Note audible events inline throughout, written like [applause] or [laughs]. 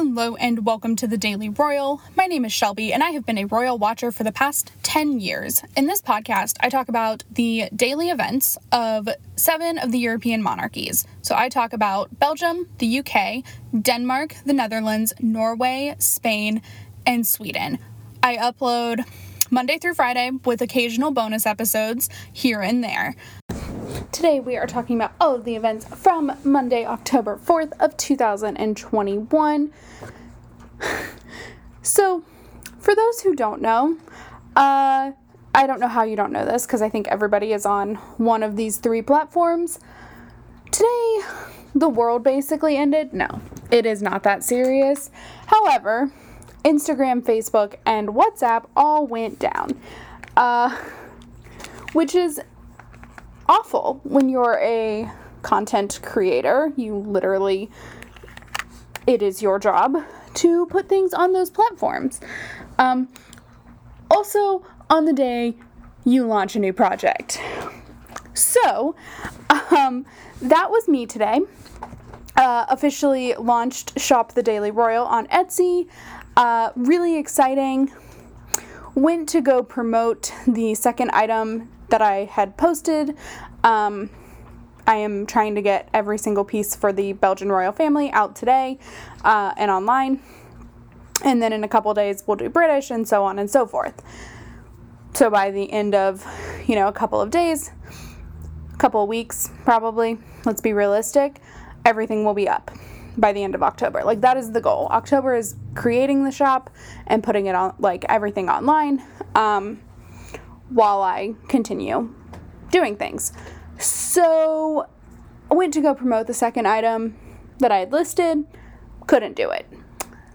Hello and welcome to the Daily Royal. My name is Shelby and I have been a royal watcher for the past 10 years. In this podcast, I talk about the daily events of seven of the European monarchies. So I talk about Belgium, the UK, Denmark, the Netherlands, Norway, Spain, and Sweden. I upload Monday through Friday with occasional bonus episodes here and there. Today we are talking about all of the events from Monday, October 4th of 2021. [sighs] So, for those who don't know, uh, I don't know how you don't know this because I think everybody is on one of these three platforms. Today, the world basically ended. No, it is not that serious. However, Instagram, Facebook, and WhatsApp all went down, uh, which is awful when you're a content creator. You literally, it is your job to put things on those platforms. Um, also, on the day you launch a new project. So, um, that was me today. Uh, officially launched Shop the Daily Royal on Etsy. Uh, really exciting. Went to go promote the second item that I had posted. Um, I am trying to get every single piece for the Belgian royal family out today uh, and online. And then in a couple days, we'll do British and so on and so forth. So by the end of, you know, a couple of days, a couple of weeks, probably, let's be realistic, everything will be up by the end of October. Like that is the goal. October is creating the shop and putting it on like everything online um, while I continue doing things. So I went to go promote the second item that I had listed, couldn't do it.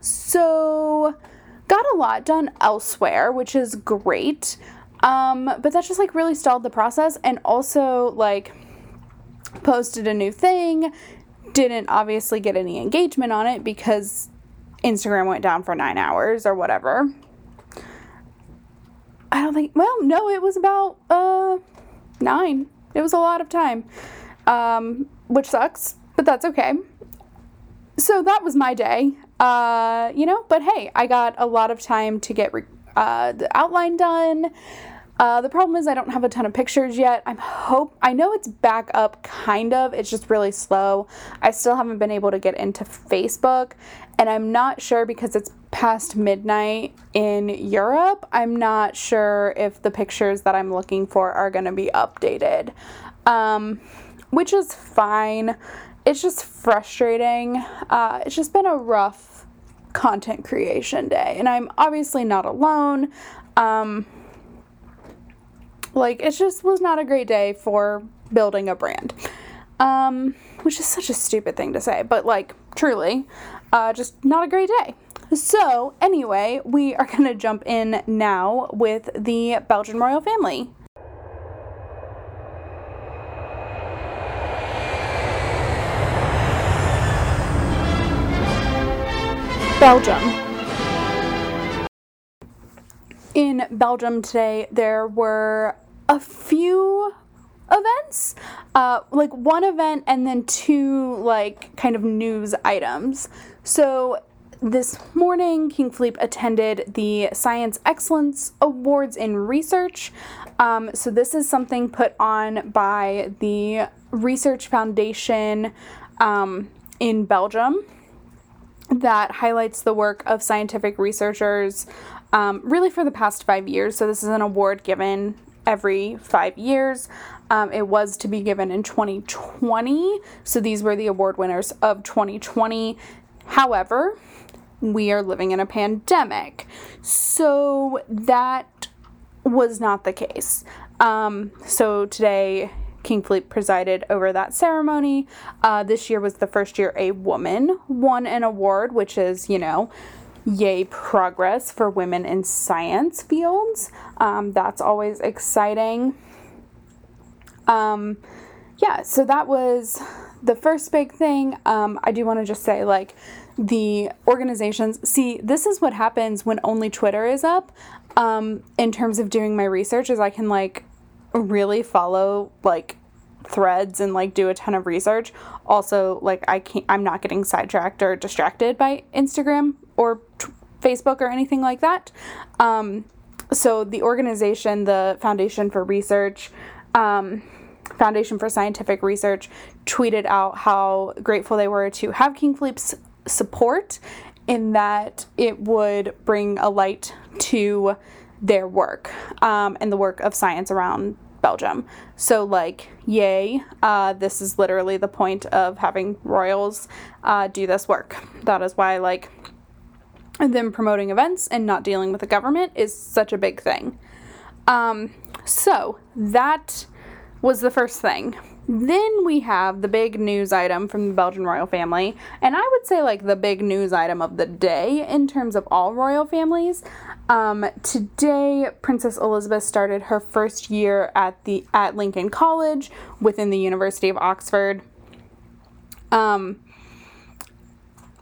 So got a lot done elsewhere, which is great. Um, but that just like really stalled the process and also like posted a new thing didn't obviously get any engagement on it because Instagram went down for nine hours or whatever. I don't think, well, no, it was about uh, nine. It was a lot of time, um, which sucks, but that's okay. So that was my day, uh, you know, but hey, I got a lot of time to get re- uh, the outline done. Uh, the problem is I don't have a ton of pictures yet. I'm hope I know it's back up kind of. It's just really slow. I still haven't been able to get into Facebook and I'm not sure because it's past midnight in Europe. I'm not sure if the pictures that I'm looking for are going to be updated. Um, which is fine. It's just frustrating. Uh, it's just been a rough content creation day and I'm obviously not alone. Um, like, it just was not a great day for building a brand. Um, which is such a stupid thing to say, but like, truly, uh, just not a great day. So, anyway, we are going to jump in now with the Belgian royal family. Belgium. In Belgium today, there were a few events uh, like one event and then two like kind of news items so this morning king philippe attended the science excellence awards in research um, so this is something put on by the research foundation um, in belgium that highlights the work of scientific researchers um, really for the past five years so this is an award given every five years. Um, it was to be given in 2020, so these were the award winners of 2020. However, we are living in a pandemic, so that was not the case. Um, so today, King Philippe presided over that ceremony. Uh, this year was the first year a woman won an award, which is, you know, yay progress for women in science fields. Um, that's always exciting. Um, yeah, so that was the first big thing. Um, I do want to just say, like, the organizations see, this is what happens when only Twitter is up. Um, in terms of doing my research, is I can, like, really follow, like, threads and like do a ton of research. Also, like I can't I'm not getting sidetracked or distracted by Instagram or t- Facebook or anything like that. Um, so the organization, the Foundation for Research, um, Foundation for Scientific Research, tweeted out how grateful they were to have King Philippe's support in that it would bring a light to their work um, and the work of science around Belgium. So, like, yay, uh, this is literally the point of having royals uh, do this work. That is why, like, them promoting events and not dealing with the government is such a big thing. Um, so, that was the first thing. Then we have the big news item from the Belgian royal family, and I would say like the big news item of the day in terms of all royal families. Um, today, Princess Elisabeth started her first year at the at Lincoln College within the University of Oxford. Um,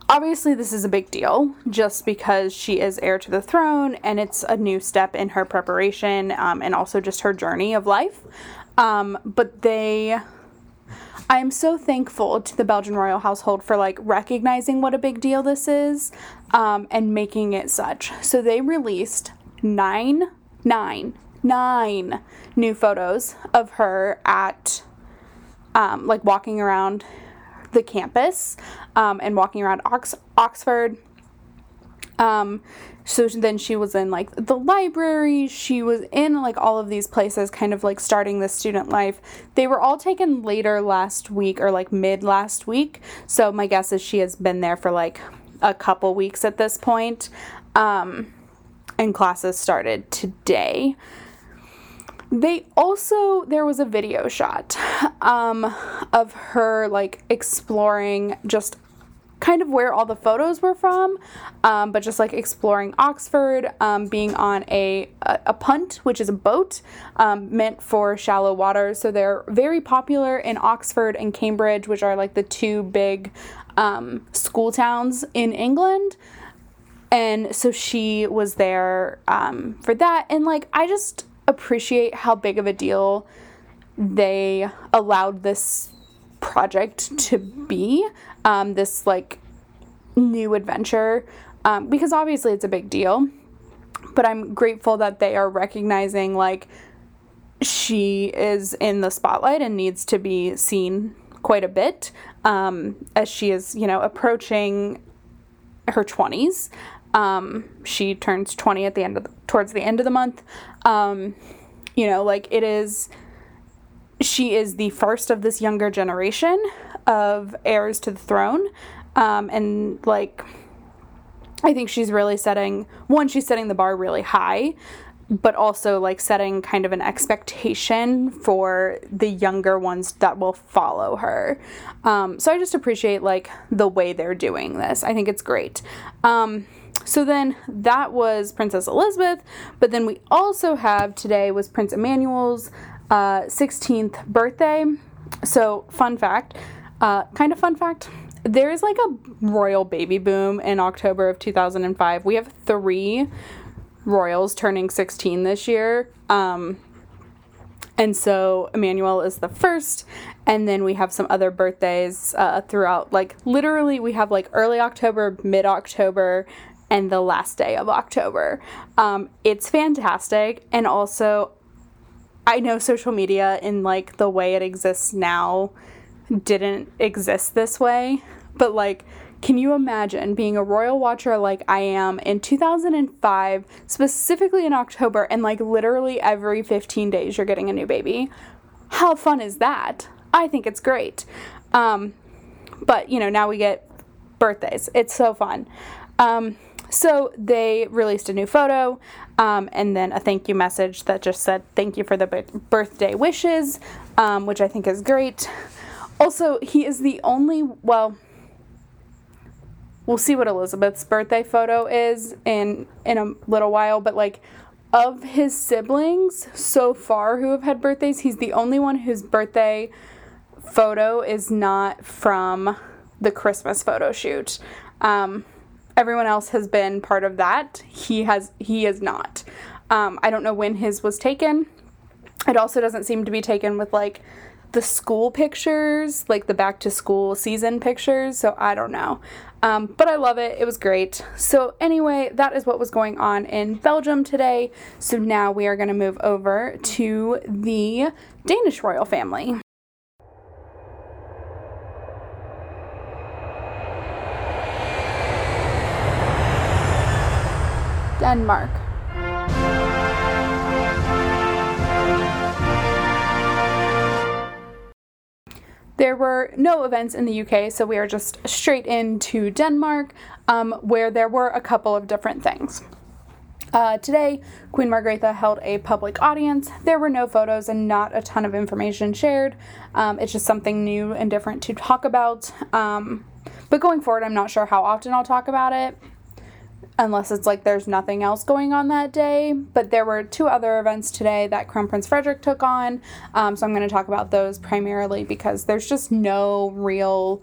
obviously, this is a big deal just because she is heir to the throne, and it's a new step in her preparation um, and also just her journey of life. Um, but they I am so thankful to the Belgian royal household for like recognizing what a big deal this is um, and making it such. So they released nine, nine, nine new photos of her at um, like walking around the campus um, and walking around Ox- Oxford. Um, so then she was in like the library. She was in like all of these places kind of like starting the student life. They were all taken later last week or like mid last week. So my guess is she has been there for like a couple weeks at this point um, and classes started today. They also there was a video shot um, of her like exploring just kind of where all the photos were from, um, but just like exploring Oxford, um, being on a, a, a, punt, which is a boat um, meant for shallow waters. So they're very popular in Oxford and Cambridge, which are like the two big um, school towns in England. And so she was there um, for that. And like, I just appreciate how big of a deal they allowed this project to be um, this like new adventure um, because obviously it's a big deal but i'm grateful that they are recognizing like she is in the spotlight and needs to be seen quite a bit um, as she is you know approaching her 20s um, she turns 20 at the end of the, towards the end of the month. Um, you know like it is she is the first of this younger generation of heirs to the throne. Um, and like, I think she's really setting one, she's setting the bar really high, but also like setting kind of an expectation for the younger ones that will follow her. Um, so I just appreciate like the way they're doing this. I think it's great. Um, so then that was Princess Elisabeth, but then we also have today was Prince Emmanuel's uh, 16th birthday. So, fun fact, uh, kind of fun fact, there is like a royal baby boom in October of 2005. We have three royals turning 16 this year. Um, and so Emmanuel is the first, and then we have some other birthdays uh, throughout. Like, literally, we have like early October, mid October, and the last day of October. Um, it's fantastic. And also, I know social media in like the way it exists now didn't exist this way, but like can you imagine being a royal watcher like I am in 2005, specifically in October, and like literally every 15 days you're getting a new baby? How fun is that? I think it's great. Um, but you know, now we get birthdays. It's so fun. Um, so they released a new photo um, and then a thank you message that just said thank you for the b- birthday wishes, um, which I think is great. Also, he is the only, well, we'll see what Elisabeth's birthday photo is in in a little while, but like of his siblings so far who have had birthdays, he's the only one whose birthday photo is not from the Christmas photo shoot. Um, everyone else has been part of that. He has he is not. Um, I don't know when his was taken. It also doesn't seem to be taken with like the school pictures, like the back to school season pictures. So I don't know. Um, but I love it. It was great. So, anyway, that is what was going on in Belgium today. So, now we are going to move over to the Danish royal family. Denmark. There were no events in the UK, so we are just straight into Denmark, um, where there were a couple of different things. Uh, today, Queen Margrethe held a public audience. There were no photos and not a ton of information shared. Um, it's just something new and different to talk about. Um, but going forward, I'm not sure how often I'll talk about it unless it's like there's nothing else going on that day. But there were two other events today that Crown Prince Frederik took on. Um, so I'm going to talk about those primarily because there's just no real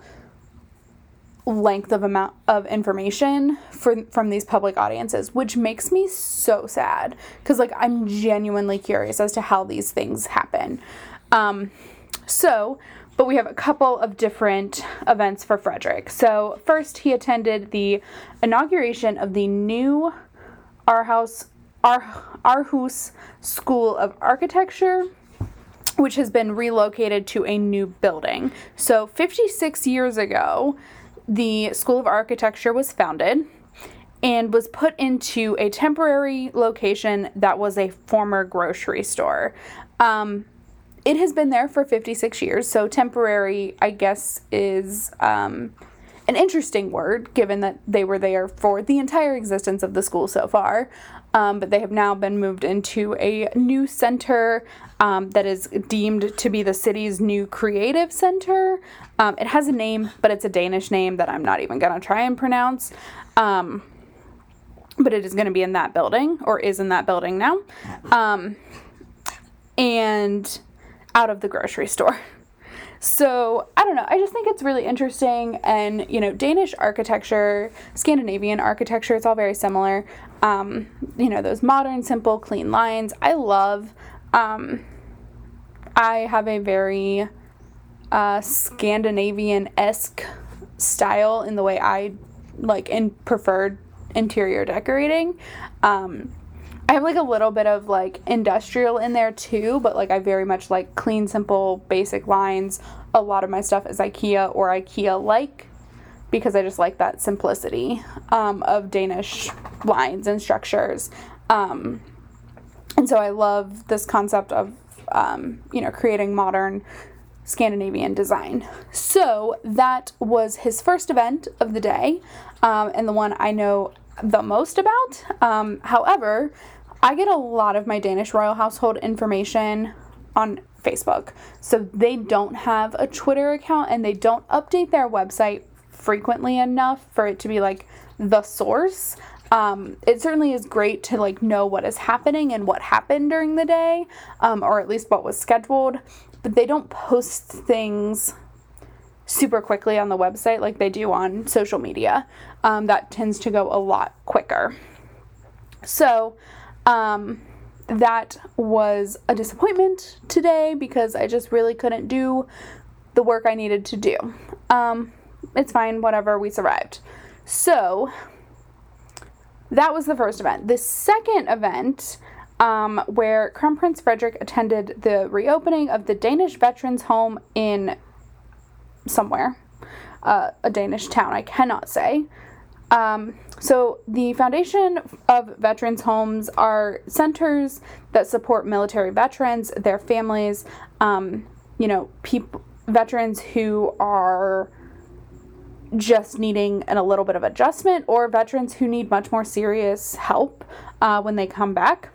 length of amount of information for, from these public audiences which makes me so sad because like i'm genuinely curious as to how these things happen um, so but we have a couple of different events for Frederik. So, first, he attended the inauguration of the new Aarhus, Aarhus School of Architecture, which has been relocated to a new building. So, 56 years ago, the School of Architecture was founded and was put into a temporary location that was a former grocery store. Um, it has been there for 56 years, so temporary, I guess, is um, an interesting word given that they were there for the entire existence of the school so far. Um, but they have now been moved into a new center um, that is deemed to be the city's new creative center. Um, it has a name, but it's a Danish name that I'm not even going to try and pronounce. Um, but it is going to be in that building, or is in that building now. Um, and out of the grocery store. So, I don't know. I just think it's really interesting. And, you know, Danish architecture, Scandinavian architecture, it's all very similar. Um, you know, those modern, simple, clean lines. I love, um, I have a very uh, Scandinavian esque style in the way I like and preferred interior decorating. Um, I have like a little bit of like industrial in there too, but like I very much like clean, simple, basic lines. A lot of my stuff is IKEA or IKEA like because I just like that simplicity um, of Danish lines and structures. Um, and so I love this concept of, um, you know, creating modern Scandinavian design. So that was his first event of the day um, and the one I know the most about. Um, however, I get a lot of my Danish royal household information on Facebook. So they don't have a Twitter account and they don't update their website frequently enough for it to be like the source. Um, it certainly is great to like know what is happening and what happened during the day, um, or at least what was scheduled. But they don't post things super quickly on the website like they do on social media. Um, that tends to go a lot quicker. So um, that was a disappointment today because I just really couldn't do the work I needed to do. Um, it's fine, whatever, we survived. So, that was the first event. The second event, um, where Crown Prince Frederik attended the reopening of the Danish Veterans Home in somewhere, uh, a Danish town, I cannot say. Um, so, the foundation of veterans' homes are centers that support military veterans, their families, um, you know, people, veterans who are just needing an, a little bit of adjustment, or veterans who need much more serious help uh, when they come back.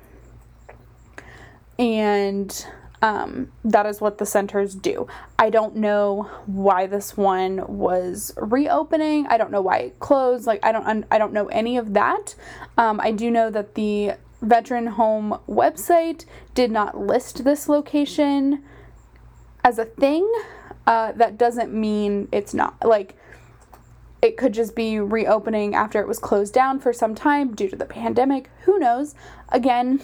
And um, that is what the centers do. I don't know why this one was reopening. I don't know why it closed. Like I don't I don't know any of that. Um, I do know that the veteran home website did not list this location as a thing. Uh, that doesn't mean it's not like it could just be reopening after it was closed down for some time due to the pandemic. Who knows? Again,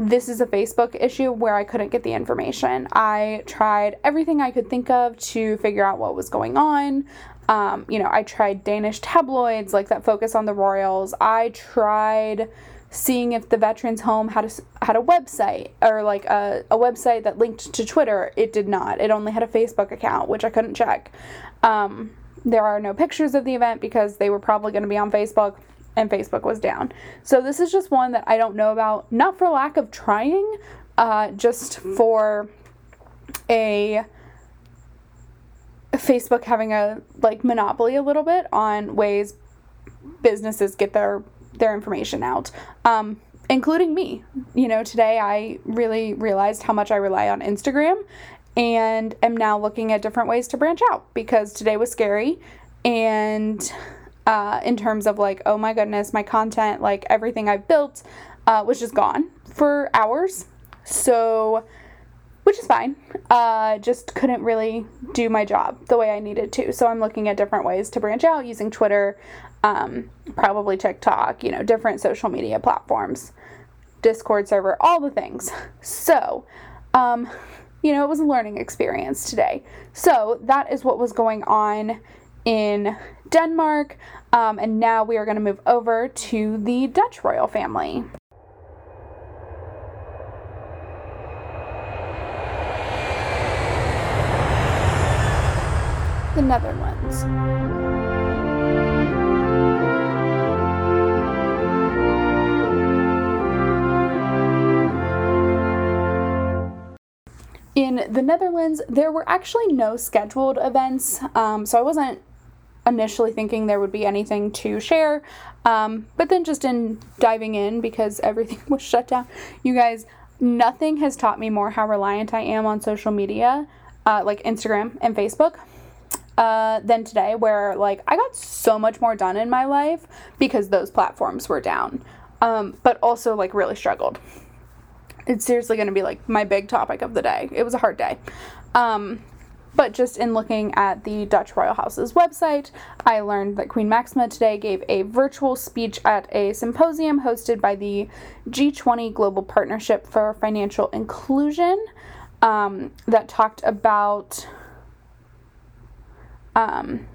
this is a Facebook issue where I couldn't get the information. I tried everything I could think of to figure out what was going on. Um, you know, I tried Danish tabloids like that focus on the royals. I tried seeing if the veterans home had a, had a website or like a, a website that linked to Twitter. It did not. It only had a Facebook account, which I couldn't check. Um, there are no pictures of the event because they were probably going to be on Facebook and Facebook was down. So this is just one that I don't know about, not for lack of trying, uh, just for a Facebook having a like monopoly a little bit on ways businesses get their their information out. Um, including me. You know, today I really realized how much I rely on Instagram and am now looking at different ways to branch out because today was scary and uh, in terms of like, oh my goodness, my content, like everything I've built uh, was just gone for hours. So which is fine. Uh, just couldn't really do my job the way I needed to. So I'm looking at different ways to branch out using Twitter, um, probably TikTok, you know, different social media platforms, Discord server, all the things. So, um, you know, it was a learning experience today. So that is what was going on in Denmark. Um, and now we are going to move over to the Dutch royal family. the Netherlands. In the Netherlands, there were actually no scheduled events, um, so I wasn't initially thinking there would be anything to share. Um, but then, just in diving in, because [laughs] everything was shut down, you guys, nothing has taught me more how reliant I am on social media, uh, like Instagram and Facebook uh, than today, where like I got so much more done in my life because those platforms were down. Um, but also like really struggled. It's seriously going to be like my big topic of the day. It was a hard day. Um, but just in looking at the Dutch Royal House's website, I learned that Queen Maxima today gave a virtual speech at a symposium hosted by the G20 Global Partnership for Financial Inclusion um, that talked about um,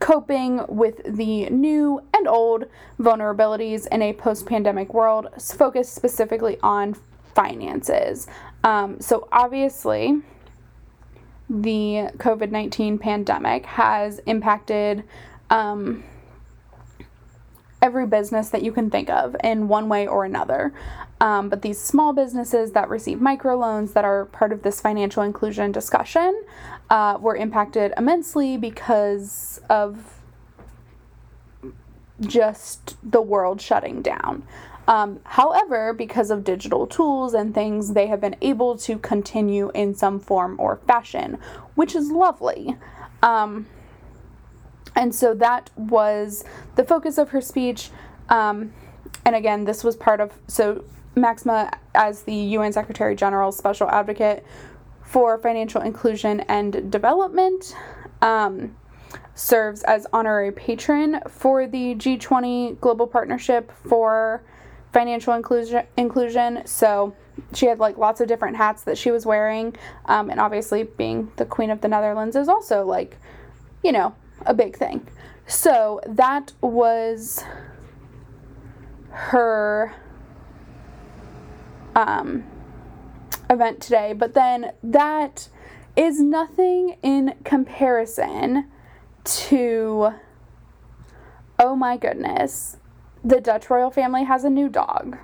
coping with the new and old vulnerabilities in a post pandemic world, focused specifically on finances. Um, so, obviously, the COVID 19 pandemic has impacted um, every business that you can think of in one way or another. Um, but these small businesses that receive microloans that are part of this financial inclusion discussion uh, were impacted immensely because of just the world shutting down. Um, however, because of digital tools and things, they have been able to continue in some form or fashion, which is lovely. Um, and so that was the focus of her speech. Um, and again, this was part of so Maxima, as the UN Secretary General's special advocate for financial inclusion and development, um, serves as honorary patron for the G20 Global Partnership for Financial Inclusion. Inclusion. So she had like lots of different hats that she was wearing, um, and obviously being the Queen of the Netherlands is also like, you know, a big thing. So that was her um, event today, but then that is nothing in comparison to oh my goodness, the Dutch royal family has a new dog.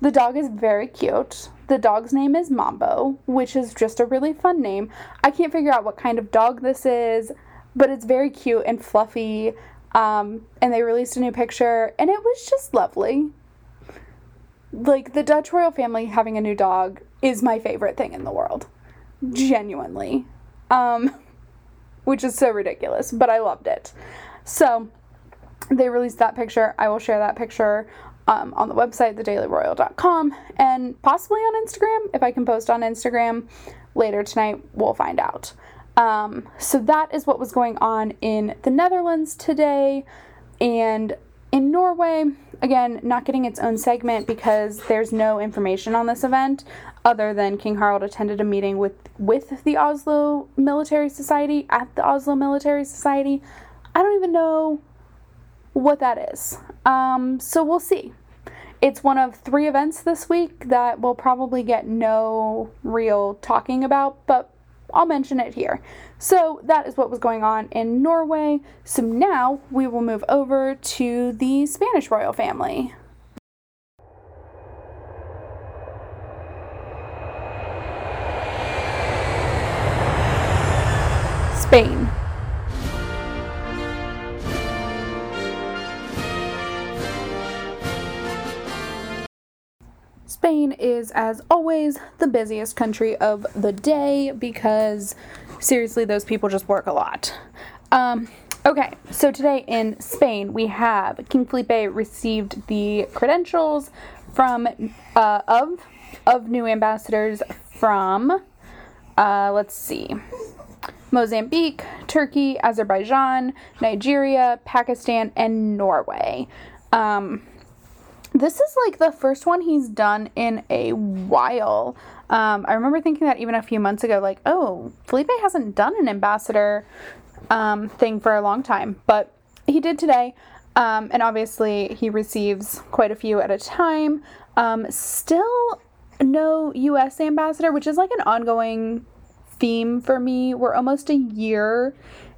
The dog is very cute. The dog's name is Mambo, which is just a really fun name. I can't figure out what kind of dog this is but it's very cute and fluffy. Um, and they released a new picture, and it was just lovely. Like, the Dutch royal family having a new dog is my favorite thing in the world. Genuinely. Um, [laughs] which is so ridiculous, but I loved it. So, they released that picture. I will share that picture um, on the website, thedailyroyal.com, and possibly on Instagram. If I can post on Instagram later tonight, we'll find out. Um, so that is what was going on in the Netherlands today. And in Norway, again, not getting its own segment because there's no information on this event other than King Harald attended a meeting with with the Oslo Military Society at the Oslo Military Society. I don't even know what that is. Um, so we'll see. It's one of three events this week that we'll probably get no real talking about, but I'll mention it here. So that is what was going on in Norway. So now we will move over to the Spanish royal family. Spain is, as always, the busiest country of the day because seriously, those people just work a lot. Um, okay, so today in Spain, we have King Felipe received the credentials from uh, of of new ambassadors from uh, let's see Mozambique, Turkey, Azerbaijan, Nigeria, Pakistan, and Norway. Um, this is like the first one he's done in a while. Um, I remember thinking that even a few months ago, like, oh, Felipe hasn't done an ambassador um, thing for a long time, but he did today. Um, and obviously, he receives quite a few at a time. Um, still, no U.S. ambassador, which is like an ongoing theme for me. We're almost a year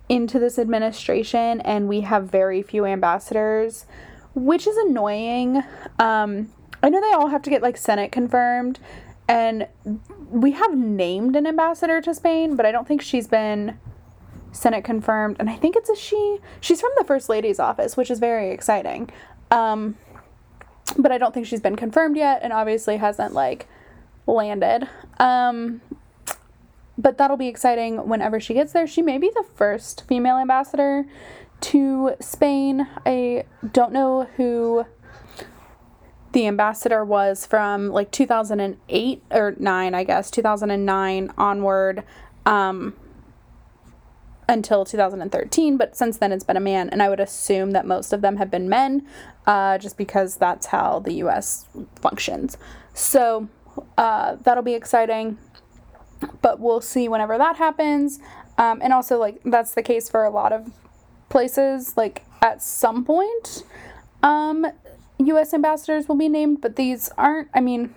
into this administration, and we have very few ambassadors which is annoying. Um, I know they all have to get like Senate confirmed, and we have named an ambassador to Spain, but I don't think she's been Senate confirmed. And I think it's a she. She's from the First Lady's office, which is very exciting. Um, but I don't think she's been confirmed yet, and obviously hasn't like landed. Um, but that'll be exciting whenever she gets there. She may be the first female ambassador to Spain. I don't know who the ambassador was from like 2008 or 9, I guess, 2009 onward um, until 2013. But since then, it's been a man, and I would assume that most of them have been men uh, just because that's how the US functions. So uh, that'll be exciting, but we'll see whenever that happens. Um, and also, like, that's the case for a lot of places like at some point um US ambassadors will be named, but these aren't I mean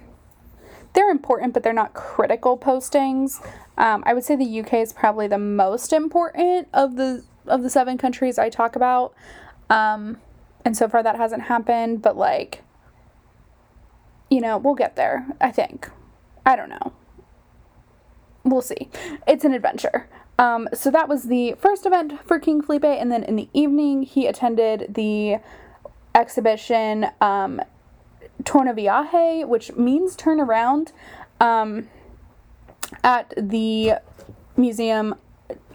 they're important, but they're not critical postings. Um, I would say the UK is probably the most important of the of the seven countries I talk about. Um, and so far that hasn't happened, but like you know, we'll get there, I think. I don't know. We'll see. It's an adventure. Um, so that was the first event for King Felipe, and then in the evening he attended the exhibition um, Tornaviaje, which means turn around, um, at the museum,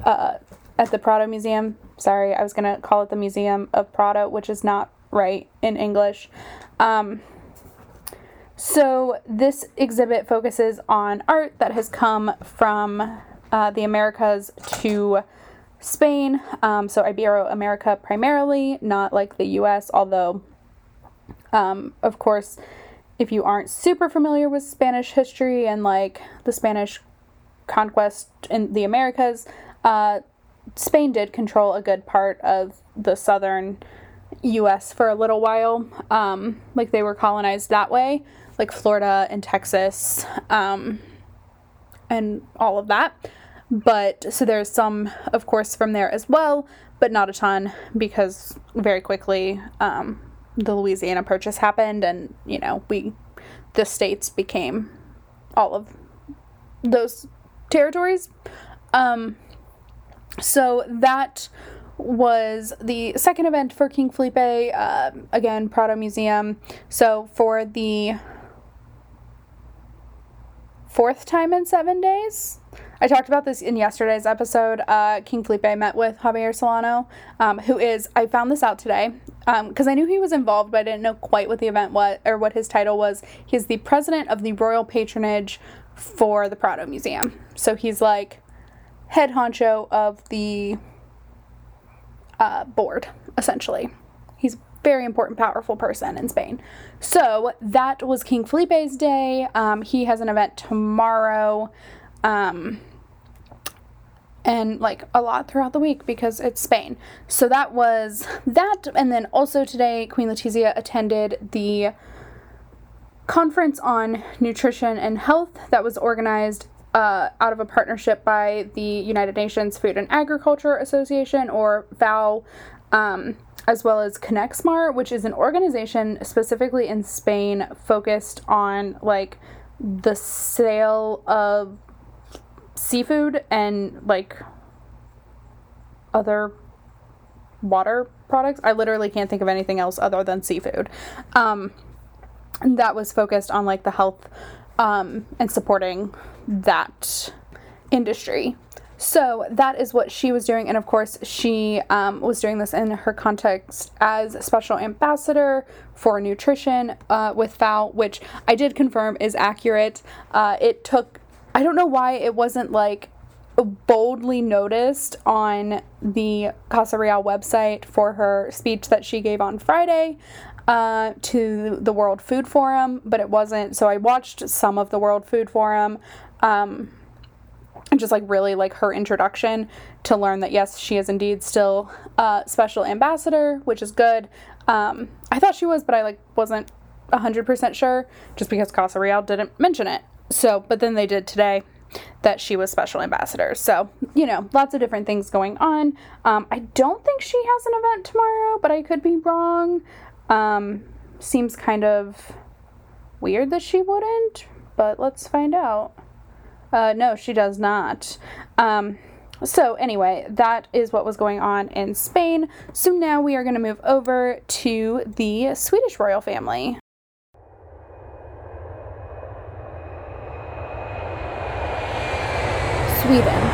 uh, at the Prado Museum. Sorry, I was gonna call it the Museum of Prado, which is not right in English. Um, so this exhibit focuses on art that has come from uh, the Americas to Spain, um, so Ibero America primarily, not like the US, although, um, of course, if you aren't super familiar with Spanish history and like the Spanish conquest in the Americas, uh, Spain did control a good part of the southern US for a little while. Um, like they were colonized that way, like Florida and Texas, um, and all of that. But so there's some, of course, from there as well, but not a ton because very quickly um, the Louisiana Purchase happened, and you know we, the states became all of those territories. Um, so that was the second event for King Felipe. Uh, again, Prado Museum. So for the fourth time in seven days, I talked about this in yesterday's episode. Uh, King Felipe met with Javier Solana, um, who is, I found this out today because um, I knew he was involved, but I didn't know quite what the event was or what his title was. He's the president of the royal patronage for the Prado Museum. So he's like head honcho of the uh, board, essentially. He's a very important, powerful person in Spain. So that was King Felipe's day. Um, he has an event tomorrow. Um, and like a lot throughout the week because it's Spain. So that was that. And then also today, Queen Letizia attended the conference on nutrition and health that was organized uh, out of a partnership by the United Nations Food and Agriculture Association or FAO. Um, as well as Conxemar, which is an organization specifically in Spain focused on like the sale of seafood and like other water products. I literally can't think of anything else other than seafood. Um, that was focused on like the health um, and supporting that industry. So that is what she was doing, and of course, she um, was doing this in her context as special ambassador for nutrition uh, with FAO, which I did confirm is accurate. Uh, it took, I don't know why it wasn't like boldly noticed on the Casa Real website for her speech that she gave on Friday uh, to the World Food Forum, but it wasn't. So I watched some of the World Food Forum. Um, and just like really like her introduction to learn that yes, she is indeed still a special ambassador, which is good. Um, I thought she was, but I like wasn't hundred percent sure just because Casa Real didn't mention it. So, but then they did today that she was special ambassador. So, you know, lots of different things going on. Um, I don't think she has an event tomorrow, but I could be wrong. Um, seems kind of weird that she wouldn't, but let's find out. Uh, no, she does not. Um, so, anyway, that is what was going on in Spain. So, now we are going to move over to the Swedish royal family. Sweden.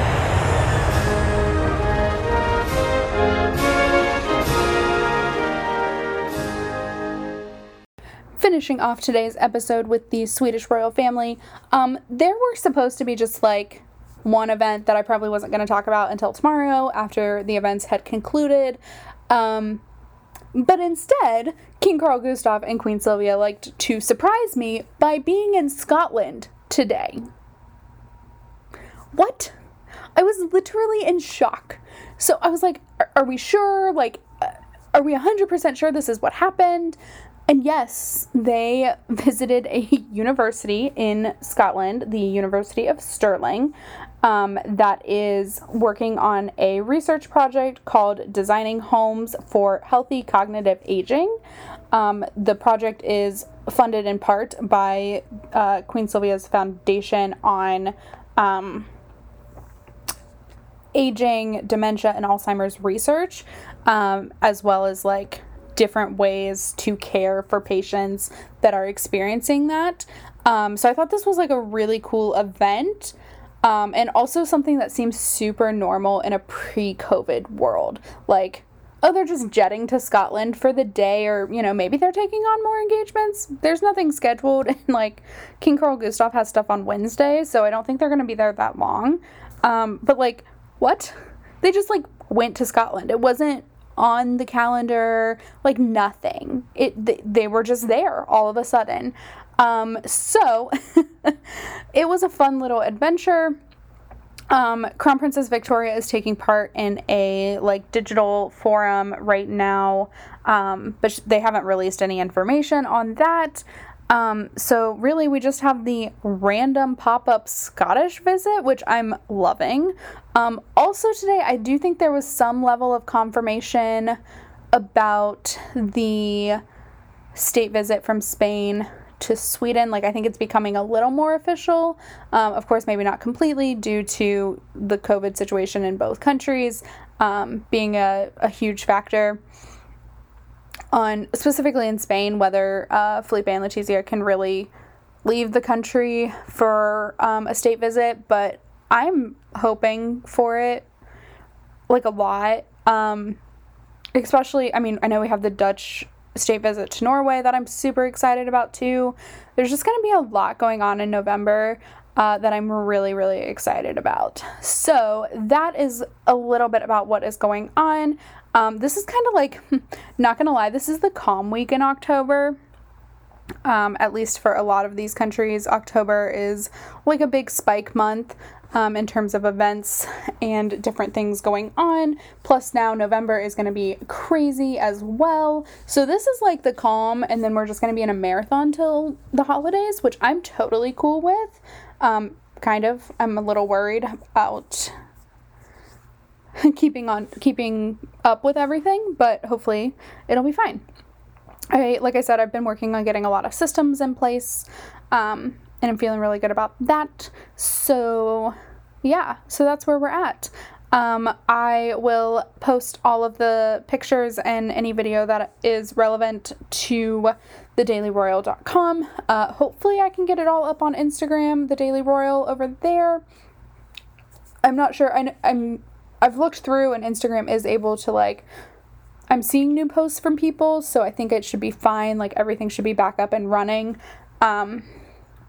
finishing off today's episode with the Swedish royal family, um, there were supposed to be just like one event that I probably wasn't going to talk about until tomorrow after the events had concluded. Um, but instead, King Carl Gustaf and Queen Silvia liked to surprise me by being in Scotland today. What? I was literally in shock. So I was like, are, are we sure? Like, uh, are we 100% sure this is what happened? And yes, they [laughs] visited a university in Scotland, the University of Stirling, um, that is working on a research project called Designing Homes for Healthy Cognitive Aging. Um, the project is funded in part by uh, Queen Silvia's Foundation on um, aging, dementia, and Alzheimer's research, um, as well as like different ways to care for patients that are experiencing that. Um, so I thought this was like a really cool event. Um, and also something that seems super normal in a pre COVID world. Like, oh, they're just jetting to Scotland for the day, or, you know, maybe they're taking on more engagements. There's nothing scheduled. [laughs] And, like, King Carl Gustaf has stuff on Wednesday, so I don't think they're going to be there that long. Um, but, like, what? They just, like, went to Scotland. It wasn't on the calendar, like nothing. It they, they were just there all of a sudden. Um, so [laughs] it was a fun little adventure. Um, Crown Princess Victoria is taking part in a like digital forum right now, um, but sh- they haven't released any information on that. Um, so really, we just have the random pop-up Scottish visit, which I'm loving. Um, also today, I do think there was some level of confirmation about the state visit from Spain to Sweden. Like, I think it's becoming a little more official. Um, of course, maybe not completely due to the COVID situation in both countries um, being a, a huge factor on specifically in Spain whether uh, Felipe and Letizia can really leave the country for um, a state visit, but I'm hoping for it like a lot. Um, especially, I mean, I know we have the Dutch state visit to Norway that I'm super excited about too. There's just going to be a lot going on in November. uh, that I'm really, really excited about. So, that is a little bit about what is going on. Um, this is kind of like, [laughs] not gonna lie, this is the calm week in October. Um, at least for a lot of these countries, October is like a big spike month um, in terms of events and different things going on. Plus, now November is going to be crazy as well. So, this is like the calm, and then we're just going to be in a marathon till the holidays, which I'm totally cool with. Um, kind of. I'm a little worried about [laughs] keeping on keeping up with everything, but hopefully it'll be fine. I like I said, I've been working on getting a lot of systems in place. Um, and I'm feeling really good about that. So, yeah, so that's where we're at. Um, I will post all of the pictures and any video that is relevant to thedailyroyal.com. Uh, hopefully, I can get it all up on Instagram, the Daily Royal over there. I'm not sure. I, I'm I've looked through, and Instagram is able to like. I'm seeing new posts from people, so I think it should be fine. Like everything should be back up and running. Um,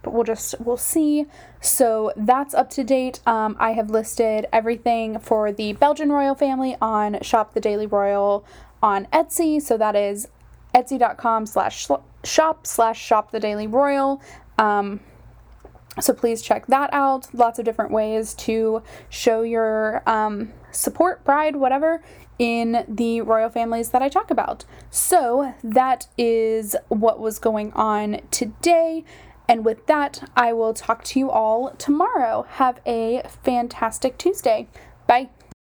but we'll just we'll see so that's up to date um, i have listed everything for the belgian royal family on shop the daily royal on etsy so that is etsy.com slash shop slash shop the daily royal um, so please check that out lots of different ways to show your um, support pride whatever in the royal families that i talk about so that is what was going on today and with that, I will talk to you all tomorrow. Have a fantastic Tuesday. Bye.